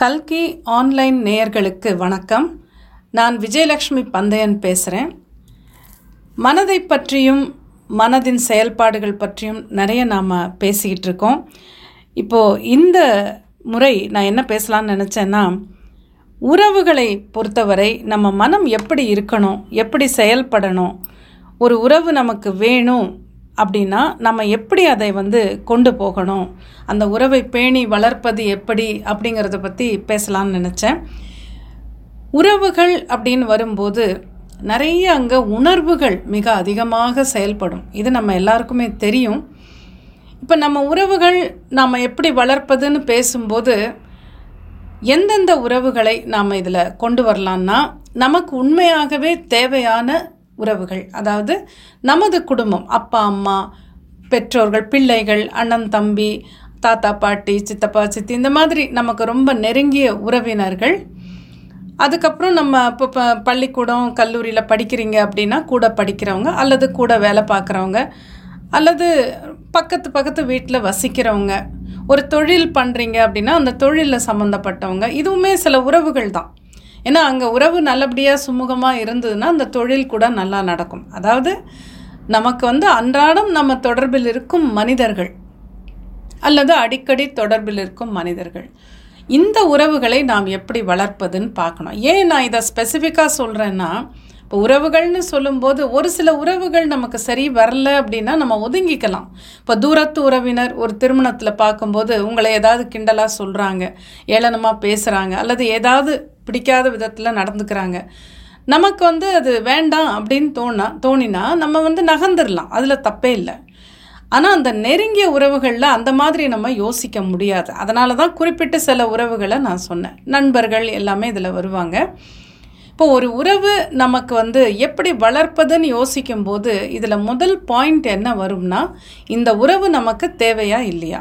கல்கி ஆன்லைன் நேயர்களுக்கு வணக்கம். நான் விஜயலக்ஷ்மி பந்தயன் பேசுகிறேன் மனதை பற்றியும் மனதின் செயல்பாடுகள் பற்றியும் நிறைய நாம் பேசிக்கிட்டு இருக்கோம். இப்போது இந்த முறை நான் என்ன பேசலான்னு நினச்சேன்னா உறவுகளை பொறுத்தவரை நம்ம மனம் எப்படி இருக்கணும் எப்படி செயல்படணும் ஒரு உறவு நமக்கு வேணும் அப்படின்னா நம்ம எப்படி அதை வந்து கொண்டு போகணும்? அந்த உறவை பேணி வளர்ப்பது எப்படி அப்படிங்கிறத பற்றி பேசலாம்னு நினச்சேன். உறவுகள் அப்படின்னு வரும்போது நிறைய அங்கே உணர்வுகள் மிக அதிகமாக செயல்படும். இது நம்ம எல்லாருக்குமே தெரியும். இப்போ நம்ம உறவுகள் நாம் எப்படி வளர்ப்பதுன்னு பேசும்போது எந்தெந்த உறவுகளை நாம் இதில் கொண்டு வரலான்னா நமக்கு உண்மையாகவே தேவையான உறவுகள். அதாவது நமது குடும்பம் அப்பா அம்மா பெற்றோர்கள் பிள்ளைகள் அண்ணன் தம்பி தாத்தா பாட்டி சித்தப்பா சித்தி இந்த மாதிரி நமக்கு ரொம்ப நெருங்கிய உறவினர்கள். அதுக்கப்புறம் நம்ம இப்போ ப பள்ளிக்கூடம் கல்லூரியில் படிக்கிறீங்க அப்படின்னா கூட படிக்கிறவங்க அல்லது கூட வேலை பார்க்குறவங்க அல்லது பக்கத்து பக்கத்து வீட்டில் வசிக்கிறவங்க. ஒரு தொழில் பண்ணுறீங்க அப்படின்னா அந்த தொழிலில் சம்மந்தப்பட்டவங்க. இதுவுமே சில உறவுகள் தான். ஏன்னா அங்கே உறவு நல்லபடியாக சுமூகமாக இருந்ததுன்னா அந்த தொழில் கூட நல்லா நடக்கும். அதாவது நமக்கு வந்து அன்றாடம் நம்ம தொடர்பில் இருக்கும் மனிதர்கள் அல்லது அடிக்கடி தொடர்பில் இருக்கும் மனிதர்கள் இந்த உறவுகளை நாம் எப்படி வளர்ப்பதுன்னு பார்க்கணும். ஏன் நான் இதை ஸ்பெசிஃபிக்காக சொல்கிறேன்னா இப்போ உறவுகள்னு சொல்லும்போது ஒரு சில உறவுகள் நமக்கு சரி வரல அப்படின்னா நம்ம ஒதுங்கிக்கலாம். இப்போ தூரத்து உறவினர் ஒரு திருமணத்தில் பார்க்கும்போது உங்களை ஏதாவது கிண்டலாக சொல்கிறாங்க ஏளனமாக பேசுகிறாங்க அல்லது ஏதாவது பிடிக்காத விதத்தில் நடந்துக்கிறாங்க. நமக்கு வந்து அது வேண்டாம் அப்படின்னு தோணா தோணினா நம்ம வந்து நகர்ந்துடலாம் அதில் தப்பே இல்லை. ஆனால் அந்த நெருங்கிய உறவுகளில் அந்த மாதிரி நம்ம யோசிக்க முடியாது. அதனால தான் குறிப்பிட்ட சில உறவுகளை நான் சொன்னேன். நண்பர்கள் எல்லாமே இதில் வருவாங்க. இப்போ ஒரு உறவு நமக்கு வந்து எப்படி வளர்ப்பதுன்னு யோசிக்கும்போது இதில் முதல் பாயிண்ட் என்ன வரும்னா இந்த உறவு நமக்கு தேவையா இல்லையா?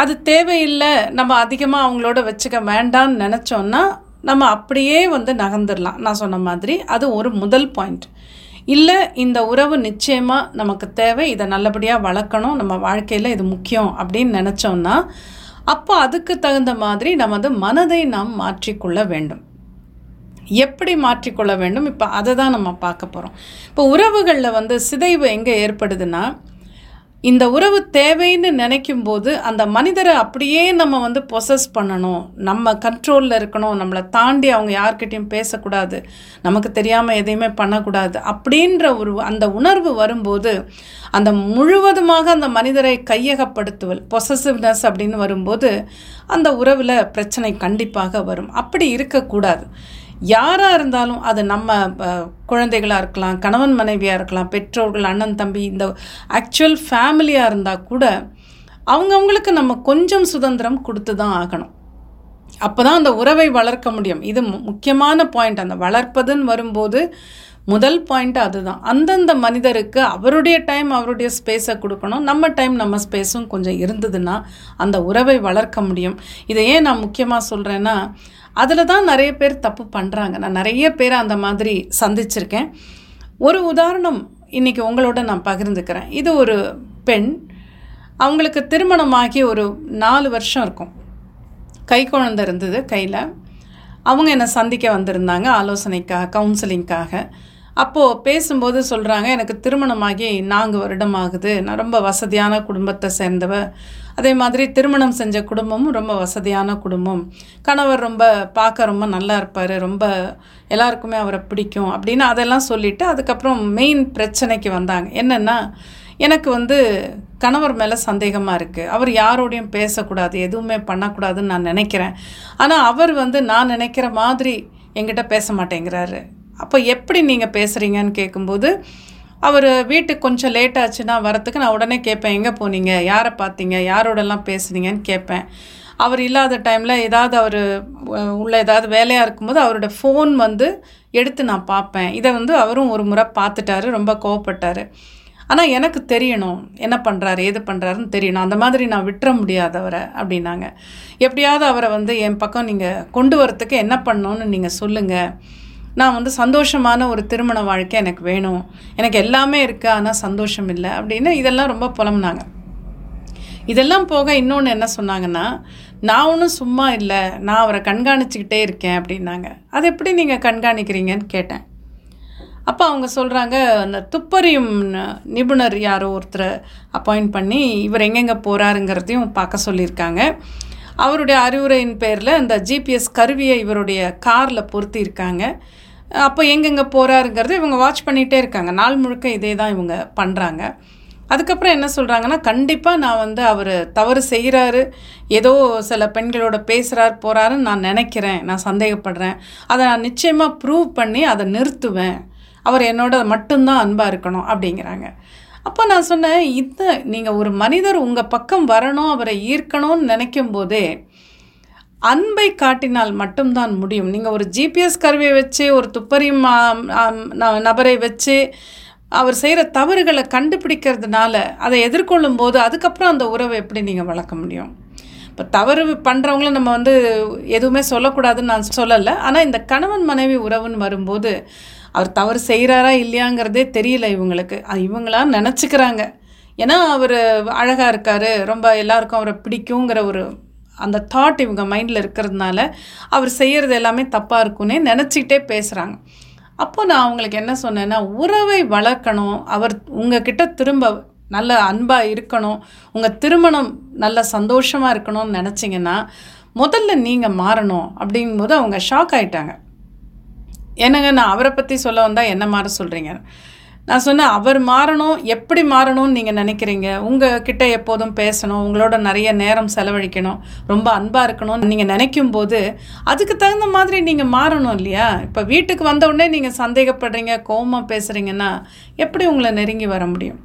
அது தேவையில்லை நம்ம அதிகமாக அவங்களோட வச்சுக்க வேண்டான்னு நினச்சோன்னா நம்ம அப்படியே வந்து நகர்ந்துடலாம் நான் சொன்ன மாதிரி அது ஒரு முதல் பாயிண்ட் இல்லை இந்த உறவு நிச்சயமாக நமக்கு தேவை இதை நல்லபடியாக வளர்க்கணும் நம்ம வாழ்க்கையில் இது முக்கியம் அப்படின்னு நினச்சோன்னா அப்போ அதுக்கு தகுந்த மாதிரி நமது மனதை நாம் மாற்றிக்கொள்ள வேண்டும். எப்படி மாற்றிக்கொள்ள வேண்டும்? இப்போ அதை தான் நம்ம பார்க்க போகிறோம் இப்போ உறவுகளில் வந்து சிதைவு எங்கே ஏற்படுதுன்னா இந்த உறவு தேவைன்னு நினைக்கும் போது அந்த மனிதரை அப்படியே நம்ம வந்து பொசஸ் பண்ணணும். நம்ம கண்ட்ரோலில் இருக்கணும். நம்மளை தாண்டி அவங்க யார்கிட்டையும் பேசக்கூடாது. நமக்கு தெரியாமல் எதையுமே பண்ணக்கூடாது அப்படின்ற ஒரு அந்த உணர்வு வரும்போது அந்த முழுவதுமாக அந்த மனிதரை கையகப்படுத்துவல் பொசசிவ்னஸ் அப்படின்னு வரும்போது அந்த உறவில் பிரச்சனை கண்டிப்பாக வரும். அப்படி இருக்கக்கூடாது. யாராக இருந்தாலும் அது நம்ம குழந்தைகளாக இருக்கலாம் கணவன் மனைவியாக இருக்கலாம் பெற்றோர்கள் அண்ணன் தம்பி இந்த ஆக்சுவல் ஃபேமிலியாக இருந்தால் கூட அவங்கவுங்களுக்கு நம்ம கொஞ்சம் சுதந்திரம் கொடுத்து தான் ஆகணும். அப்போ தான் அந்த உறவை வளர்க்க முடியும். இது முக்கியமான பாயிண்ட் அந்த வளர்ப்பதுன்னு வரும்போது முதல் பாயிண்ட் அதுதான். அந்தந்த மனிதருக்கு அவருடைய டைம் அவருடைய ஸ்பேஸை கொடுக்கணும். நம்ம டைம் நம்ம ஸ்பேஸும் கொஞ்சம் இருந்ததுன்னா அந்த உறவை வளர்க்க முடியும். இதை ஏன் நான் முக்கியமாக சொல்கிறேன்னா அதில் தான் நிறைய பேர் தப்பு பண்ணுறாங்க நான் நிறைய பேரை அந்த மாதிரி சந்திச்சிருக்கேன். ஒரு உதாரணம் இன்றைக்கி உங்களோட நான் பகிர்ந்துக்கிறேன். இது ஒரு பெண். அவங்களுக்கு திருமணமாகி ஒரு நாலு வருஷம் இருக்கும். கை குழந்தை இருந்தது கையில். அவங்க என்னை சந்திக்க வந்திருந்தாங்க ஆலோசனைக்காக கவுன்சிலிங்காக அப்போது பேசும்போது சொல்கிறாங்க எனக்கு திருமணமாகி நான்கு வருடம் ஆகுது நான் ரொம்ப வசதியான குடும்பத்தை சேர்ந்தவ. அதே மாதிரி திருமணம் செஞ்ச குடும்பமும் ரொம்ப வசதியான குடும்பம். கணவர் ரொம்ப பார்க்க ரொம்ப நல்லா இருப்பார். ரொம்ப எல்லாருக்குமே அவரை பிடிக்கும் அப்படின்னு அதெல்லாம் சொல்லிவிட்டு அதுக்கப்புறம் மெயின் பிரச்சனைக்கு வந்தாங்க. என்னென்னா எனக்கு வந்து கணவர் மேலே சந்தேகமாக இருக்குது அவர் யாரோடையும் பேசக்கூடாது எதுவுமே பண்ணக்கூடாதுன்னு நான் நினைக்கிறேன். ஆனால் அவர் வந்து நான் நினைக்கிற மாதிரி எங்கிட்ட பேச மாட்டேங்கிறாரு. அப்போ எப்படி நீங்கள் பேசுகிறீங்கன்னு கேட்கும்போது அவர் வீட்டுக்கு கொஞ்சம் லேட் ஆச்சுன்னா வரத்துக்கு நான் உடனே கேட்பேன் எங்கே போனீங்க? யாரை பார்த்தீங்க? யாரோடலாம் பேசுனீங்கன்னு கேட்பேன். அவர் இல்லாத டைமில் ஏதாவது அவர் உள்ள ஏதாவது வேலையாக இருக்கும்போது அவரோட ஃபோன் வந்து எடுத்து நான் பார்ப்பேன். இதை வந்து அவரும் ஒரு முறை பார்த்துட்டாரு ரொம்ப கோவப்பட்டார். ஆனால் எனக்கு தெரியணும் என்ன பண்ணுறாரு ஏது பண்ணுறாருன்னு தெரியணும். அந்த மாதிரி நான் விட்டுற முடியாது அவரை அப்படின்னாங்க. எப்படியாவது அவரை வந்து என் பக்கம் நீங்கள் கொண்டு வரத்துக்கு என்ன பண்ணணும்னு நீங்கள் சொல்லுங்கள் நான் வந்து சந்தோஷமான ஒரு திருமண வாழ்க்கை எனக்கு வேணும். எனக்கு எல்லாமே இருக்குது ஆனால் சந்தோஷம் இல்லை அப்படின்னு இதெல்லாம் ரொம்ப புலம்புனாங்க. இதெல்லாம் போக இன்னொன்று என்ன சொன்னாங்கன்னா நான் ஒன்றும் சும்மா இல்லை. நான் அவரை கண்காணிச்சுக்கிட்டே இருக்கேன் அப்படின்னாங்க. அது எப்படி நீங்கள் கண்காணிக்கிறீங்கன்னு கேட்டேன். அப்போ அவங்க சொல்கிறாங்க அந்த துப்பறியும் நிபுணர் யாரோ ஒருத்தரை அப்பாயிண்ட் பண்ணி இவர் எங்கெங்கே போகிறாருங்கிறதையும் பார்க்க சொல்லியிருக்காங்க. அவருடைய அறிவுரையின் பேரில் இந்த ஜிபிஎஸ் கருவியை இவருடைய காரில் பொருத்தியிருக்காங்க. அப்போ எங்கெங்கே போகிறாருங்கிறது இவங்க வாட்ச் பண்ணிகிட்டே இருக்காங்க. நாள் முழுக்க இதே தான் இவங்க பண்ணுறாங்க அதுக்கப்புறம் என்ன சொல்கிறாங்கன்னா கண்டிப்பாக நான் வந்து அவர் தவறு செய்கிறாரு ஏதோ சில பெண்களோட பேசுகிறார் போகிறாருன்னு நான் நினைக்கிறேன். நான் சந்தேகப்படுறேன். அதை நான் நிச்சயமாக ப்ரூவ் பண்ணி அதை நிறுத்துவேன். அவர் என்னோட மட்டும்தான் அன்பாக இருக்கணும் அப்படிங்கிறாங்க. அப்போ நான் சொன்னேன் இந்த நீங்கள் ஒரு மனிதர் உங்கள் பக்கம் வரணும் அவரை ஈர்க்கணும்னு நினைக்கும் போதே அன்பை காட்டினால் மட்டும்தான் முடியும். நீங்கள் ஒரு ஜிபிஎஸ் கருவியை வச்சு ஒரு துப்பறியும் நபரை வச்சு அவர் செய்கிற தவறுகளை கண்டுபிடிக்கிறதுனால அதை எதிர்கொள்ளும் போது அதுக்கப்புறம் அந்த உறவை எப்படி நீங்கள் வளர்க்க முடியும்? இப்போ தவறு பண்ணுறவங்கள நம்ம வந்து எதுவுமே சொல்லக்கூடாதுன்னு நான் சொல்லலை. ஆனால் இந்த கணவன் மனைவி உறவுன்னு வரும்போது அவர் தவறு செய்கிறாரா இல்லையாங்கிறதே தெரியல இவங்களுக்கு. அது இவங்களா நினச்சிக்கிறாங்க. ஏன்னா அவர் அழகாக இருக்கார். ரொம்ப எல்லாருக்கும் அவரை பிடிக்குங்கிற ஒரு அந்த தாட் இவங்க மைண்டில் இருக்கிறதுனால அவர் செய்கிறது எல்லாமே தப்பாக இருக்குன்னே நினச்சிக்கிட்டே பேசுகிறாங்க அப்போ நான் அவங்களுக்கு என்ன சொன்னேன்னா உறவை வளர்க்கணும். அவர் உங்ககிட்ட திரும்ப நல்ல அன்பாக இருக்கணும். உங்கள் திருமணம் நல்ல சந்தோஷமாக இருக்கணும்னு நினச்சிங்கன்னா முதல்ல நீங்கள் மாறணும். அப்படிங்கும்போது அவங்க ஷாக் ஆயிட்டாங்க. என்னங்க நான் அவரை பற்றி சொல்ல வந்தால் என்ன மாற சொல்கிறீங்க நான் சொன்னேன் அவர் மாறணும் எப்படி மாறணும்னு நீங்கள் நினைக்கிறீங்க? உங்கள் கிட்ட எப்போதும் பேசணும் உங்களோட நிறைய நேரம் செலவழிக்கணும் ரொம்ப அன்பாக இருக்கணும்னு நீங்கள் நினைக்கும் போது அதுக்கு தகுந்த மாதிரி நீங்கள் மாறணும் இல்லையா? இப்போ வீட்டுக்கு வந்த உடனே நீங்கள் சந்தேகப்படுறீங்க கோபமாக பேசுகிறீங்கன்னா எப்படி உங்களை நெருங்கி வர முடியும்?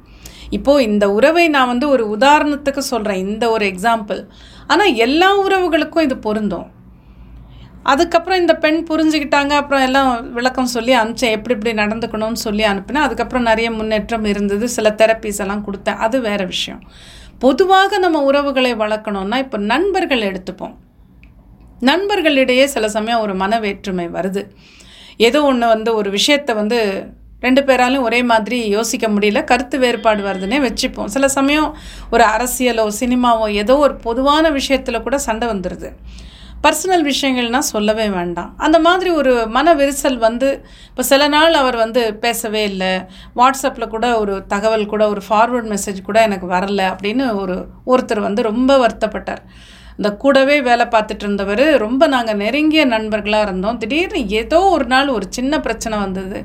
இப்போது இந்த உறவை நான் வந்து ஒரு உதாரணத்துக்கு சொல்கிறேன் இந்த ஒரு எக்ஸாம்பிள் ஆனால் எல்லா உறவுகளுக்கும் இது பொருந்தும். அதுக்கப்புறம் இந்த பெண் புரிஞ்சுக்கிட்டாங்க. அப்புறம் எல்லாம் விளக்கம் சொல்லி அனுப்பிச்சேன். எப்படி இப்படி நடந்துக்கணும்னு சொல்லி அனுப்பினேன். அதுக்கப்புறம் நிறைய முன்னேற்றம் இருந்தது. சில தெரப்பீஸ் எல்லாம் கொடுத்தேன். அது வேற விஷயம். பொதுவாக நம்ம உறவுகளை வளர்க்கணும்னா இப்போ நண்பர்கள் எடுத்துப்போம். நண்பர்களிடையே சில சமயம் ஒரு மன வேற்றுமை வருது. ஏதோ ஒன்று வந்து ஒரு விஷயத்தை வந்து ரெண்டு பேராலும் ஒரே மாதிரி யோசிக்க முடியல. கருத்து வேறுபாடு வருதுன்னே வச்சுப்போம். சில சமயம் ஒரு அரசியலோ சினிமாவோ ஏதோ ஒரு பொதுவான விஷயத்தில் கூட சண்டை வந்துடுது பர்சனல் விஷயங்கள்னா சொல்லவே வேண்டாம். அந்த மாதிரி ஒரு மன விரிசல் வந்து இப்போ சில நாள் அவர் வந்து பேசவே இல்லை. வாட்ஸ்அப்பில் கூட ஒரு தகவல் கூட ஒரு ஃபார்வர்ட் மெசேஜ் கூட எனக்கு வரல அப்படின்னு ஒரு ஒருத்தர் வந்து ரொம்ப வருத்தப்பட்டார். இந்த கூடவே வேலை பார்த்துட்டு இருந்தவர் ரொம்ப நாங்கள் நெருங்கிய நண்பர்களாக இருந்தோம். திடீர்னு ஏதோ ஒரு நாள் ஒரு சின்ன பிரச்சனை வந்தது.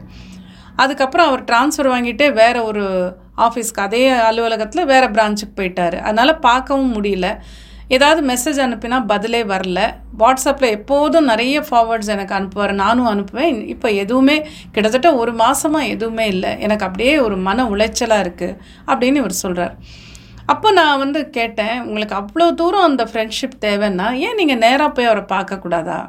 அதுக்கப்புறம் அவர் ட்ரான்ஸ்ஃபர் வாங்கிட்டு வேறு ஒரு ஆஃபீஸ்க்கு அதே அலுவலகத்தில் வேறு பிரான்ச்சுக்கு போயிட்டார். அதனால் பார்க்கவும் முடியல. ஏதாவது மெசேஜ் அனுப்பினா பதிலே வரல. வாட்ஸ்அப்பில் எப்போதும் நிறைய ஃபார்வர்ட்ஸ் எனக்கு அனுப்புவார். நானும் அனுப்புவேன். இப்போ எதுவுமே கிட்டத்தட்ட ஒரு மாதமாக எதுவுமே இல்லை. எனக்கு அப்படியே ஒரு மன உளைச்சலாக இருக்குது அப்படின்னு இவர் சொல்கிறார் அப்போ நான் வந்து கேட்டேன் உங்களுக்கு அவ்வளோ தூரம் அந்த ஃப்ரெண்ட்ஷிப் தேவைன்னா ஏன் நீங்கள் நேராக போய் அவரை பார்க்கக்கூடாதா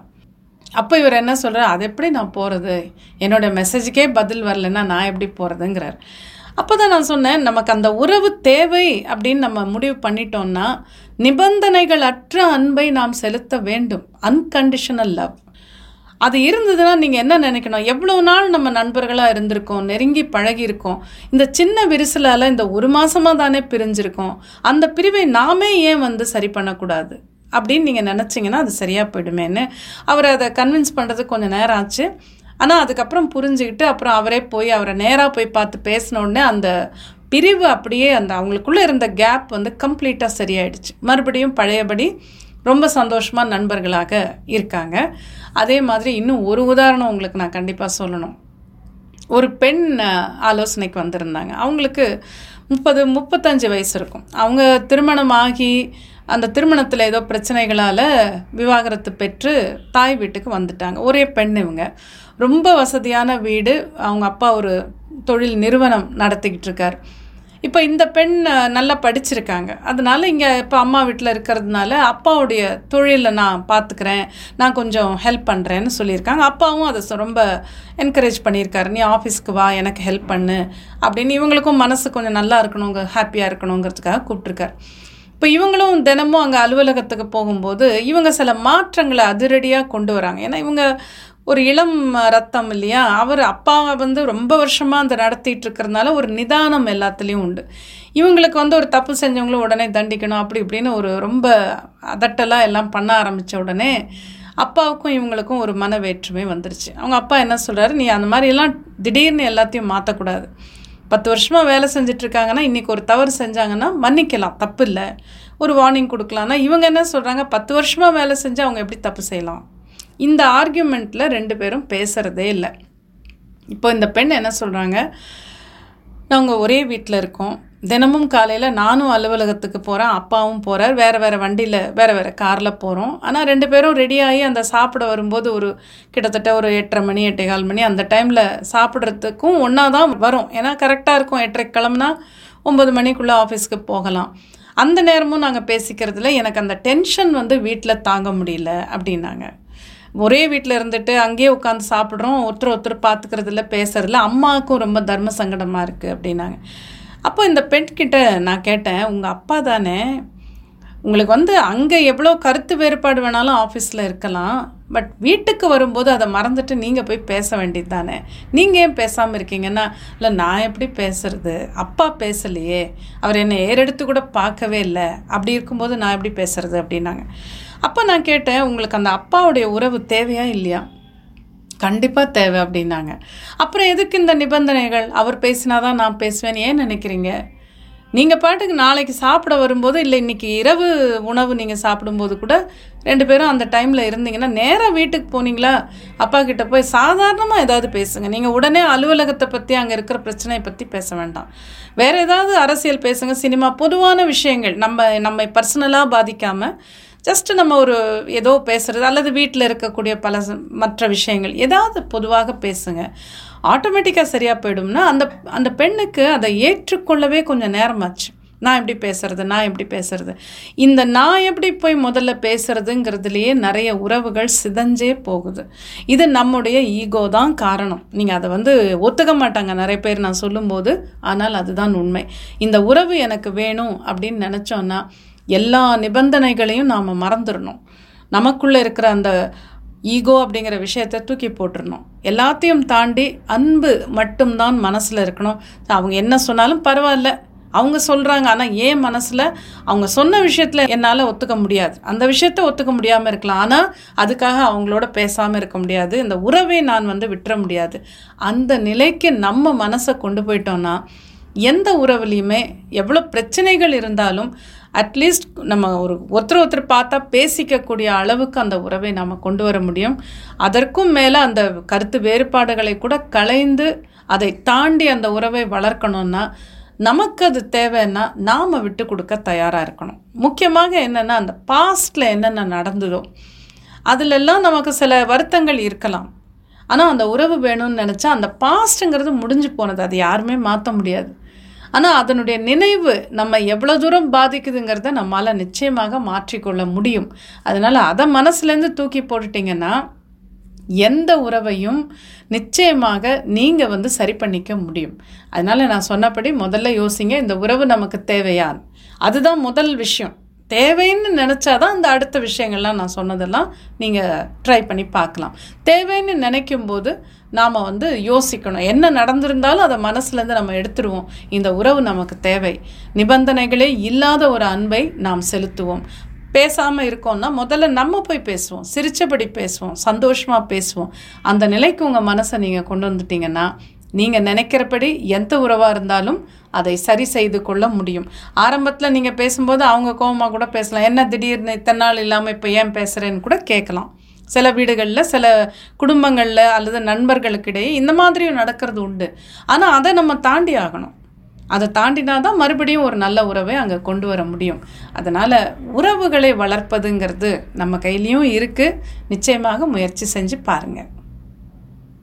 அப்போ இவர் என்ன சொல்கிறார் அது எப்படி நான் போகிறது என்னோட மெசேஜுக்கே பதில் வரலன்னா நான் எப்படி போகிறதுங்கிறார் அப்போ தான் நான் சொன்னேன் நமக்கு அந்த உறவு தேவை அப்படின்னு நம்ம முடிவு பண்ணிட்டோம்னா நிபந்தனைகள் அற்ற அன்பை நாம் செலுத்த வேண்டும். அன்கண்டிஷனல் லவ் அது இருந்ததுன்னா நீங்கள் என்ன நினைக்கணும்? எவ்வளோ நாள் நம்ம நண்பர்களாக இருந்திருக்கோம் நெருங்கி பழகியிருக்கோம். இந்த சின்ன விரிசலால் இந்த ஒரு மாதமாக தானே பிரிஞ்சிருக்கோம். அந்த பிரிவை நாமே ஏன் வந்து சரி பண்ணக்கூடாது? அப்படின்னு நீங்கள் நினச்சிங்கன்னா அது சரியாக போயிடுமேன்னு. அவரை அதை கன்வின்ஸ் பண்ணுறதுக்கு கொஞ்சம் நேரம் ஆச்சு. ஆனால் அதுக்கப்புறம் புரிஞ்சுக்கிட்டு அப்புறம் அவரே போய் அவரை நேராக போய் பார்த்து பேசின உடனே அந்த பிரிவு அப்படியே அந்த அவங்களுக்குள்ளே இருந்த கேப் வந்து கம்ப்ளீட்டாக சரியாயிடுச்சு. மறுபடியும் பழையபடி ரொம்ப சந்தோஷமாக நண்பர்களாக இருக்காங்க. அதே மாதிரி இன்னும் ஒரு உதாரணம் உங்களுக்கு நான் கண்டிப்பாக சொல்லணும். ஒரு பெண் ஆலோசனைக்கு வந்திருந்தாங்க. அவங்களுக்கு முப்பது முப்பத்தஞ்சு வயசு இருக்கும். அவங்க திருமணம் ஆகி அந்த திருமணத்தில் ஏதோ பிரச்சனைகளால் விவாகரத்து பெற்று தாய் வீட்டுக்கு வந்துட்டாங்க. ஒரே பெண் இவங்க. ரொம்ப வசதியான வீடு. அவங்க அப்பா ஒரு தொழில் நிறுவனம் நடத்திக்கிட்டு இருக்கார். இப்போ இந்த பெண் நல்லா படிச்சிருக்காங்க. அதனால இங்கே இப்போ அம்மா வீட்டில் இருக்கிறதுனால அப்பாவுடைய தொழிலை நான் பார்த்துக்கிறேன் நான் கொஞ்சம் ஹெல்ப் பண்ணுறேன்னு சொல்லியிருக்காங்க. அப்பாவும் அதை ரொம்ப என்கரேஜ் பண்ணியிருக்காரு. நீ ஆஃபீஸ்க்கு வா எனக்கு ஹெல்ப் பண்ணு அப்படின்னு இவங்களுக்கும் மனசு கொஞ்சம் நல்லா இருக்கணுங்க ஹாப்பியாக இருக்கணுங்கிறதுக்காக கூப்பிட்ருக்காரு இப்போ இவங்களும் தினமும் அங்கே அலுவலகத்துக்கு போகும்போது இவங்க சில மாற்றங்களை அதிரடியாக கொண்டு வராங்க. ஏன்னா இவங்க ஒரு இளம் ரத்தம் இல்லையா? அவர் அப்பா வந்து ரொம்ப வருஷமாக அந்த நடத்திட்டு இருக்கிறதுனால ஒரு நிதானம் எல்லாத்துலேயும் உண்டு. இவங்களுக்கு வந்து ஒரு தப்பு செஞ்சவங்களும் உடனே தண்டிக்கணும் அப்படி இப்படின்னு ஒரு ரொம்ப அதட்டலாக எல்லாம் பண்ண ஆரம்பித்த உடனே அப்பாவுக்கும் இவங்களுக்கும் ஒரு மன வேற்றுமை வந்துருச்சு. அவங்க அப்பா என்ன சொல்கிறாரு நீ அந்த மாதிரிலாம் திடீர்னு எல்லாத்தையும் மாற்றக்கூடாது பத்து வருஷமாக வேலை செஞ்சிட்ருக்காங்கன்னா இன்றைக்கி ஒரு தவறு செஞ்சாங்கன்னா மன்னிக்கலாம் தப்பு இல்லை. ஒரு வார்னிங் கொடுக்கலாம்னா இவங்க என்ன சொல்கிறாங்க பத்து வருஷமாக வேலை செஞ்சு அவங்க எப்படி தப்பு செய்யலாம்? இந்த ஆர்கியூமெண்ட்டில் ரெண்டு பேரும் பேசுகிறதே இல்லை. இப்போ இந்த பெண் என்ன சொல்கிறாங்க நாங்கள் ஒரே வீட்டில் இருக்கோம். தினமும் காலையில் நானும் அலுவலகத்துக்கு போகிறேன் அப்பாவும் போகிறார் வேறு வேறு வண்டியில் வேறு வேறு காரில் போகிறோம் ஆனால் ரெண்டு பேரும் ரெடியாகி அந்த சாப்பிட வரும்போது ஒரு கிட்டத்தட்ட ஒரு எட்டரை மணி எட்டே கால் மணி அந்த டைமில் சாப்பிட்றதுக்கும் ஒன்றா தான் வரும். ஏன்னா கரெக்டாக இருக்கும். எட்டரை கிளம்புனா ஒம்பது மணிக்குள்ளே ஆஃபீஸ்க்கு போகலாம். அந்த நேரமும் நாங்கள் பேசிக்கிறதுல எனக்கு அந்த டென்ஷன் வந்து வீட்டில் தாங்க முடியல அப்படின்னாங்க. ஒரே வீட்டில் இருந்துட்டு அங்கேயே உட்காந்து சாப்பிட்றோம். ஒருத்தர் ஒருத்தர் பார்த்துக்கிறதுல பேசுறதுல அம்மாவுக்கும் ரொம்ப தர்ம சங்கடமாக இருக்குது அப்படின்னாங்க. அப்போ இந்த பெண்கிட்ட நான் கேட்டேன் உங்கள் அப்பா தானே? உங்களுக்கு வந்து அங்கே எவ்வளோ கருத்து வேறுபாடு வேணாலும் ஆஃபீஸில் இருக்கலாம். பட் வீட்டுக்கு வரும்போது அதை மறந்துட்டு நீங்கள் போய் பேச வேண்டியது தானே? நீங்கள் ஏன் பேசாமல் இருக்கீங்கன்னா இல்லை நான் எப்படி பேசுறது? அப்பா பேசலையே. அவர் என்னை ஏறெடுத்து கூட பார்க்கவே இல்லை. அப்படி இருக்கும்போது நான் எப்படி பேசுறது? அப்படின்னாங்க. அப்போ நான் கேட்டேன் உங்களுக்கு அந்த அப்பாவுடைய உறவு தேவையா இல்லையா? கண்டிப்பாக தேவை அப்படின்னாங்க. அப்புறம் எதுக்கு இந்த நிபந்தனைகள்? அவர் பேசினாதான் நான் பேசுவேன்னு ஏன் நினைக்கிறீங்க? நீங்கள் பாட்டுக்கு நாளைக்கு சாப்பிட வரும்போது இல்லை இன்றைக்கி இரவு உணவு நீங்கள் சாப்பிடும்போது கூட ரெண்டு பேரும் அந்த டைமில் இருந்தீங்கன்னா நேராக வீட்டுக்கு போனீங்களா? அப்பா கிட்ட போய் சாதாரணமாக ஏதாவது பேசுங்க. நீங்கள் உடனே அலுவலகத்தை பற்றி அங்கே இருக்கிற பிரச்சனையை பற்றி பேச வேண்டாம். வேறு ஏதாவது அரசியல் பேசுங்க. சினிமா பொதுவான விஷயங்கள். நம்ம நம்மை பர்சனலாக பாதிக்காமல் ஜஸ்ட்டு நம்ம ஒரு ஏதோ பேசுகிறது அல்லது வீட்டில் இருக்கக்கூடிய பல மற்ற விஷயங்கள் ஏதாவது பொதுவாக பேசுங்க. ஆட்டோமேட்டிக்காக சரியாக போயிடும்னா அந்த அந்த பெண்ணுக்கு அதை ஏற்றுக்கொள்ளவே கொஞ்சம் நேரமாச்சு நான் எப்படி பேசுறது நான் எப்படி பேசுறது. இந்த நான் எப்படி போய் முதல்ல பேசுறதுங்கிறதுலையே நிறைய உறவுகள் சிதஞ்சே போகுது. இது நம்முடைய ஈகோ தான் காரணம். நீங்கள் அதை வந்து ஒத்துக்க மாட்டாங்க. நிறைய பேர் நான் சொல்லும்போது ஆனால் அதுதான் உண்மை. இந்த உறவு எனக்கு வேணும் அப்படின்னு நினச்சோன்னா எல்லா நிபந்தனைகளையும் நாம் மறந்துடணும். நமக்குள்ளே இருக்கிற அந்த ஈகோ அப்படிங்கிற விஷயத்தை தூக்கி போட்டுடணும் எல்லாத்தையும் தாண்டி அன்பு மட்டும்தான் மனசில் இருக்கணும். அவங்க என்ன சொன்னாலும் பரவாயில்ல. அவங்க சொல்கிறாங்க ஆனால் ஏன் மனசில்? அவங்க சொன்ன விஷயத்தில் என்னால் ஒத்துக்க முடியாது. அந்த விஷயத்த ஒத்துக்க முடியாமல் இருக்கலாம். ஆனால் அதுக்காக அவங்களோட பேசாமல் இருக்க முடியாது. இந்த உறவை நான் வந்து விட்டுற முடியாது. அந்த நிலைக்கு நம்ம மனசை கொண்டு போயிட்டோன்னா எந்த உறவுலையுமே எவ்வளோ பிரச்சனைகள் இருந்தாலும் அட்லீஸ்ட் நம்ம ஒரு ஒருத்தர் ஒருத்தர் பார்த்தா பேசிக்கக்கூடிய அளவுக்கு அந்த உறவை நாம் கொண்டு வர முடியும். அதற்கும் மேலே அந்த கருத்து வேறுபாடுகளை கூட களைந்து அதை தாண்டி அந்த உறவை வளர்க்கணும்னா நமக்கு அது தேவைன்னா நாம் விட்டு கொடுக்க தயாராக இருக்கணும். முக்கியமாக என்னென்னா அந்த பாஸ்டில் என்னென்ன நடந்ததோ அதிலெல்லாம் நமக்கு சில வருத்தங்கள் இருக்கலாம். ஆனால் அந்த உறவு வேணும்னு நினச்சா அந்த பாஸ்ட்டுங்கிறது முடிஞ்சு போனது. அது யாருமே மாற்ற முடியாது. ஆனால் அதனுடைய நினைவு நம்ம எவ்வளோ தூரம் பாதிக்குதுங்கிறத நம்மளால் நிச்சயமாக மாற்றிக்கொள்ள முடியும். அதனால் அதை மனசுலேருந்து தூக்கி போட்டுட்டிங்கன்னா எந்த உறவையும் நிச்சயமாக நீங்கள் வந்து சரி பண்ணிக்க முடியும். அதனால் நான் சொன்னபடி முதல்ல யோசிங்க இந்த உறவு நமக்கு தேவையா? அதுதான் முதல் விஷயம். தேவைன்னு நினச்சாதான் இந்த அடுத்த விஷயங்கள்லாம் நான் சொன்னதெல்லாம் நீங்கள் ட்ரை பண்ணி பார்க்கலாம். தேவைன்னு நினைக்கும் போது நாம் வந்து யோசிக்கணும். என்ன நடந்திருந்தாலும் அதை மனசுலேருந்து நம்ம எடுத்துருவோம். இந்த உறவு நமக்கு தேவை. நிபந்தனைகளே இல்லாத ஒரு அன்பை நாம் செலுத்துவோம். பேசாமல் இருக்கோம்னா முதல்ல நம்ம போய் பேசுவோம். சிரித்தபடி பேசுவோம். சந்தோஷமாக பேசுவோம். அந்த நிலைக்கு உங்கள் மனசை நீங்கள் கொண்டு வந்துட்டீங்கன்னா நீங்கள் நினைக்கிறபடி எந்த உறவாக இருந்தாலும் அதை சரி செய்து கொள்ள முடியும். ஆரம்பத்தில் நீங்கள் பேசும்போது அவங்க கோபமாக கூட பேசலாம். என்ன திடீர்னு இத்தனை நாள் இல்லாமல் இப்போ ஏன் பேசுகிறேன்னு கூட கேட்கலாம். சில வீடுகளில் சில குடும்பங்களில் அல்லது நண்பர்களுக்கிடையே இந்த மாதிரியும் நடக்கிறது உண்டு. ஆனால் அதை நம்ம தாண்டி ஆகணும். அதை தாண்டினா தான் மறுபடியும் ஒரு நல்ல உறவை அங்கே கொண்டு வர முடியும். அதனால் உறவுகளை வளர்ப்பதுங்கிறது நம்ம கையிலையும் இருக்குது நிச்சயமாக முயற்சி செஞ்சு பாருங்கள்